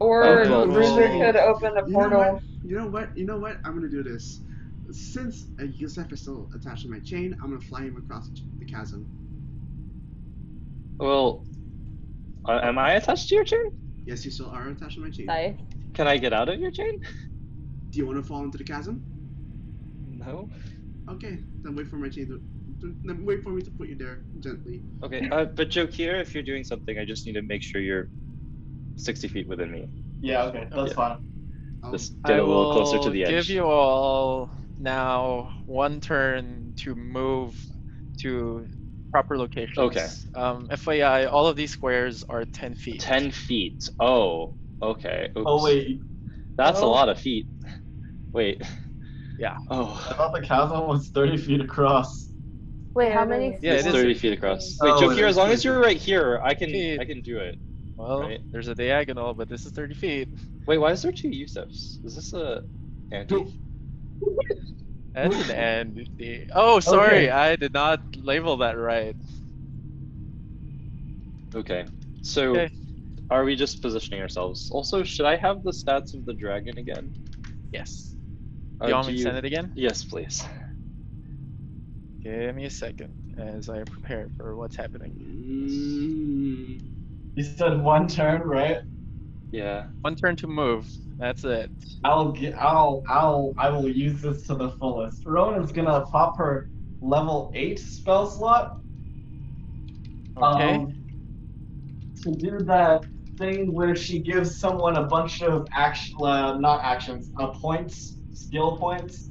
Or Oh, well, Bruiser could open a You know portal. what? You know what? You know what? I'm gonna do this. Since uh, Yusuf is still attached to my chain, I'm gonna fly him across the chasm. Well, uh, am I attached to your chain? Yes, you still are attached to my chain. Nice. Can I get out of your chain? Do you want to fall into the chasm? No. Okay, then wait for my chain to. to- Then wait for me to put you there gently. Okay. Uh, but Jokir, if you're doing something, I just need to make sure you're 60 feet within me. Yeah, okay, that's Yeah. fine. I'll, Just get I a little closer to the edge. Give you all now one turn to move to proper locations. Okay. Um, FYI, all of these squares are 10 feet. 10 feet. Oh, okay. Oh wait, That's a Oh. lot of feet. Wait. Yeah. Oh, I Oh. thought the chasm was 30 feet across. Wait, how many? it Yeah, it's oh, it is. 30 feet across. Wait, Oh, Jokir, as long as you're right here, I can Feet. I can do it. Well, Right. there's a diagonal, but this is 30 feet. Wait, why is there two Yusufs? Is this a anti? That's an end. The- Oh, sorry, Okay. I did not label that right. Okay. So Okay. are we just positioning ourselves? Also, should I have the stats of the dragon again? Yes. Uh, you want do me to send it again? Yes, please. Give me a second as I prepare for what's happening. Mm, You said one turn, right? Yeah. One turn to move. That's it. I'll get. I'll. I'll. I will use this to the fullest. Rowan is gonna pop her level eight spell slot. Okay. Um, to do that thing where she gives someone a bunch of action, uh, not actions, uh, points, skill points.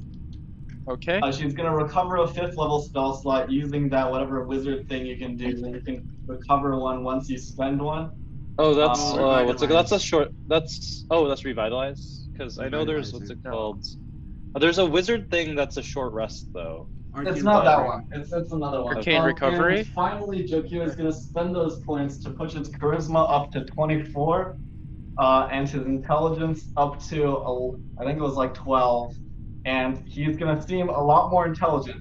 okay. Uh, she's gonna recover a fifth level spell slot using that whatever wizard thing you can do. You can recover one once you spend one. Oh, that's Uh, uh, what's it? That's a short. That's oh, that's revitalize. Because I know there's what's it called? Uh, there's a wizard thing that's a short rest though. It's not that one. It's, it's another one. Arcane Um, Recovery? And finally, Jokir is going to spend those points to push his charisma up to 24, uh, and his intelligence up to, uh, I think it was like 12, and he's going to seem a lot more intelligent.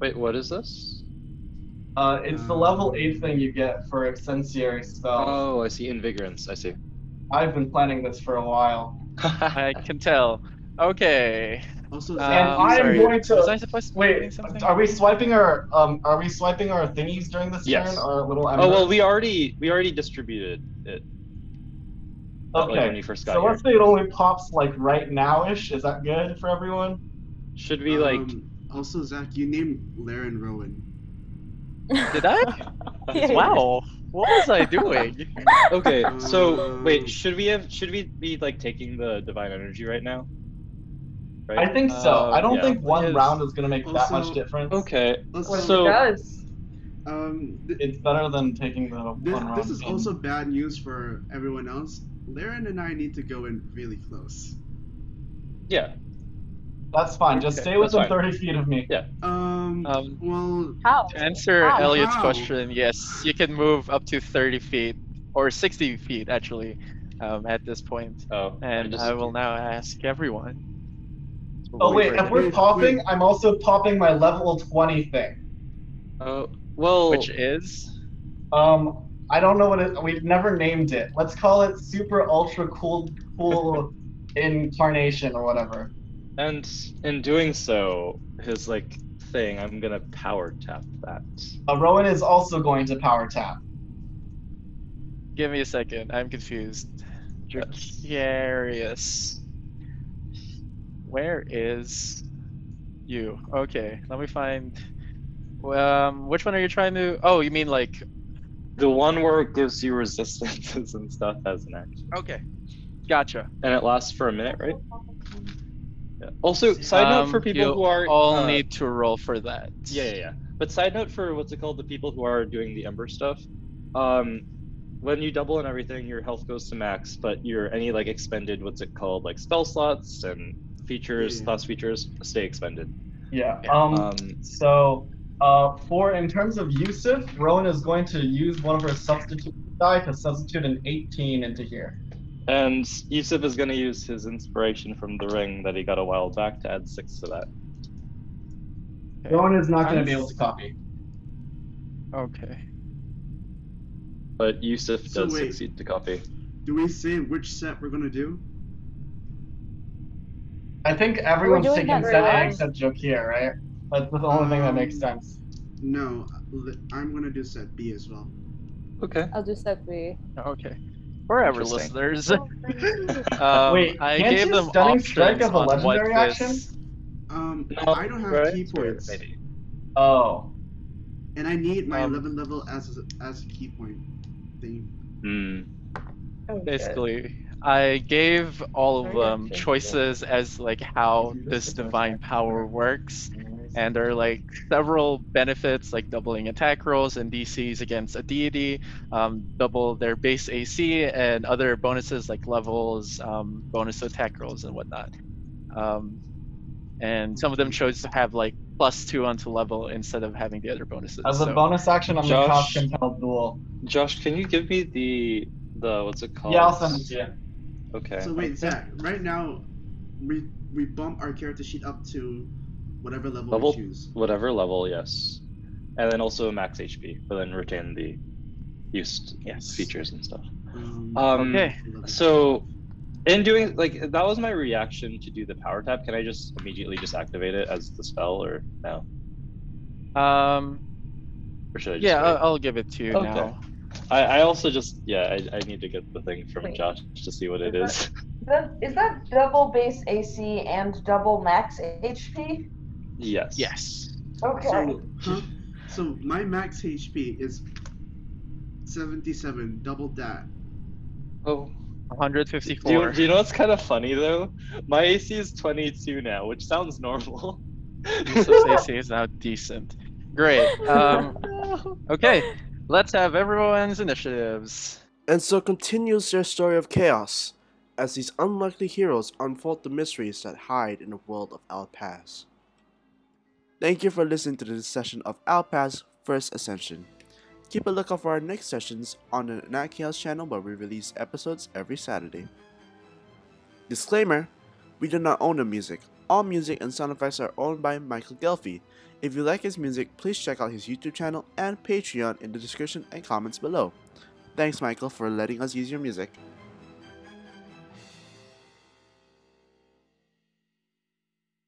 Wait, what is this? Uh, it's the level 8 thing you get for incendiary spells. Oh, I see. Invigorance. I see. I've been planning this for a while. I can tell. Okay. Also, Uh, And I'm I'm sorry. going to- Was I supposed to Wait, are we swiping our um are we swiping our thingies during this Yes. turn or little oh well, we already we already distributed it. Like Okay. when you first got So here. let's say it only pops like right now-ish. Is that good for everyone? Should we like? Um, also, Zach, you named Laren Rowan. Did I? Yeah. Wow. What was I doing? Okay, so Um, wait, should we have? Should we be like taking the divine energy right now? Right. I think so. Uh, I don't yeah. think one Because- round is gonna make that much difference. Okay. Also, What So- it does. um, th- It's better than taking the this, one round. this is in. also bad news for everyone else. Laren and I need to go in really close. Yeah. That's fine. Just Okay, stay within fine. 30 feet of me. Yeah. Um, Um, well, How? To answer Wow. Elliot's Wow. question, yes, you can move up to 30 feet or 60 feet actually um, at this point. Oh. And just, I will now ask everyone. Oh wait, wait if we're Wait, popping, wait. I'm also popping my level 20 thing. Oh well. Which is Um, I don't know what it. We've never named it. Let's call it Super Ultra Cool Cool Incarnation or whatever. And in doing so, his like thing, I'm gonna power tap that. Uh, Rowan is also going to power tap. Give me a second. I'm confused. Dracarius. Where is you? Okay, let me find. Um, which one are you trying to? Oh, you mean like? The one where it gives you resistances and stuff as an action, Okay, gotcha. and it lasts for a minute, right? Yeah. Also, side note for Um, people you who are all uh, need to roll for that. Yeah, yeah, yeah. But side note for what's it called? The people who are doing the Ember stuff. Um, when you double and everything, your health goes to max, but your any like expended what's it called like spell slots and features, Yeah. class features stay expended. Yeah. Yeah, Um. Um, So, uh, for in terms of Yusuf, Rowan is going to use one of her substitute die to substitute an 18 into here. and Yusuf is gonna use his inspiration from the ring that he got a while back to add six to that. Okay. Rowan is not going to be able to copy. Okay. But Yusuf So does wait. succeed to copy. do we say which set we're gonna do? I think everyone's taking that set A except Jokir, right? That's the only thing that makes Um, sense. No, I'm gonna do set B as well. Okay. I'll just set B. Okay. For our Interesting. listeners, um, Wait, I can't gave them stunning options strike of a on what legendary action? this- Um, No, I don't have right? key points, Maybe. Oh. and I need my Um, 11 level as a, as a key point thing. Hmm. Oh, shit. Basically, I gave all of them choices as like how this divine power works, and there are like several benefits like doubling attack rolls and DCs against a deity, um, double their base AC, and other bonuses like levels, um, bonus attack rolls, and whatnot. Um, and some of them chose to have like plus two onto level instead of having the other bonuses. As a so- bonus action, I'm going to cast Josh. Compel Duel. Josh, can you give me the the what's it called? Yeah, I'll send it to you. Okay. So wait, Zach. Right now, we we bump our character sheet up to whatever level, Level? we choose. Whatever level, yes. And then also max HP, but then retain the used Yes. features and stuff. Um, Um, Okay. So, in doing like that was my reaction to do the power tap. Can I just immediately just activate it as the spell, or no? Um, Or should I just yeah. I'll, I'll give it to you Okay. now. I, I also just yeah I, I need to get the thing from Wait. Josh to see what it Is is. That, is that double base AC and double max HP? Yes. Yes. Okay. So, huh? so my max HP is 77, double that. Oh. Do 154. you, do you know what's kind of funny though? My AC is 22 now, which sounds normal. Yusuf's AC is now decent. Great. Um, okay, let's have everyone's initiatives. And so continues their story of chaos as these unlikely heroes unfold the mysteries that hide in the world of Alpaz. Thank you for listening to this session of Alpaz First Ascension. Keep a lookout for our next sessions on the Nat Chaos channel where we release episodes every Saturday. Disclaimer We do not own the music. All music and sound effects are owned by Michael Ghelfi. If you like his music, please check out his YouTube channel and Patreon in the description and comments below. Thanks, Michael, for letting us use your music.